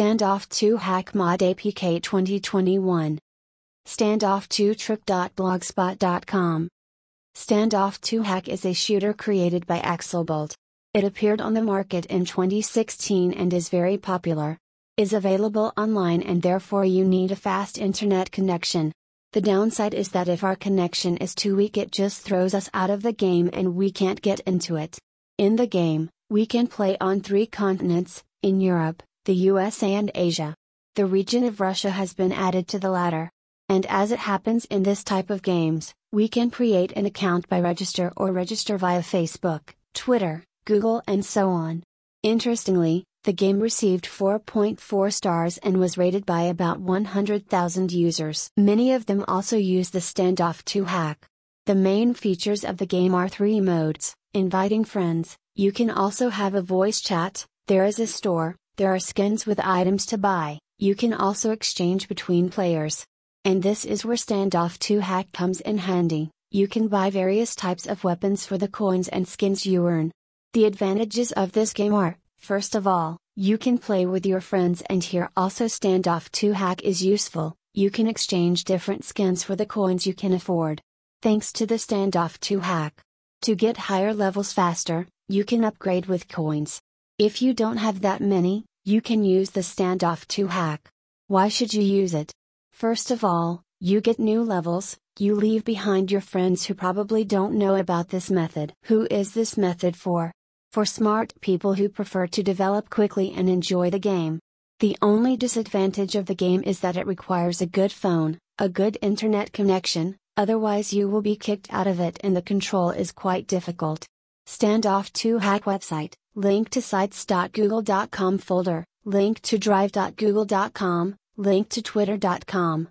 Standoff 2 Hack Mod APK 2021. Standoff 2 Trick.blogspot.com. Standoff 2 Hack is a shooter created by Axlebolt. It appeared on the market in 2016 and is very popular. Is available online and therefore you need a fast internet connection. The downside is that if our connection is too weak, it just throws us out of the game and we can't get into it. In the game, we can play on three continents in Europe, the USA, and Asia. The region of Russia has been added to the latter. And as it happens in this type of games, we can create an account by register or register via Facebook, Twitter, Google, and so on. Interestingly, the game received 4.4 stars and was rated by about 100,000 users. Many of them also use the standoff 2 hack. The main features of the game are three modes inviting friends, you can also have a voice chat, there is a store, there are skins with items to buy, you can also exchange between players. And this is where Standoff 2 hack comes in handy, you can buy various types of weapons for the coins and skins you earn. The advantages of this game are First of all, you can play with your friends and here also Standoff 2 Hack is useful, you can exchange different skins for the coins you can afford. Thanks to the Standoff 2 Hack. To get higher levels faster, you can upgrade with coins. If you don't have that many, you can use the Standoff 2 Hack. Why should you use it? First of all, you get new levels, you leave behind your friends who probably don't know about this method. Who is this method for? for smart people who prefer to develop quickly and enjoy the game. The only disadvantage of the game is that it requires a good phone, a good internet connection, otherwise, you will be kicked out of it and the control is quite difficult. Standoff 2 Hack website, link to sites.google.com folder, link to drive.google.com, link to twitter.com.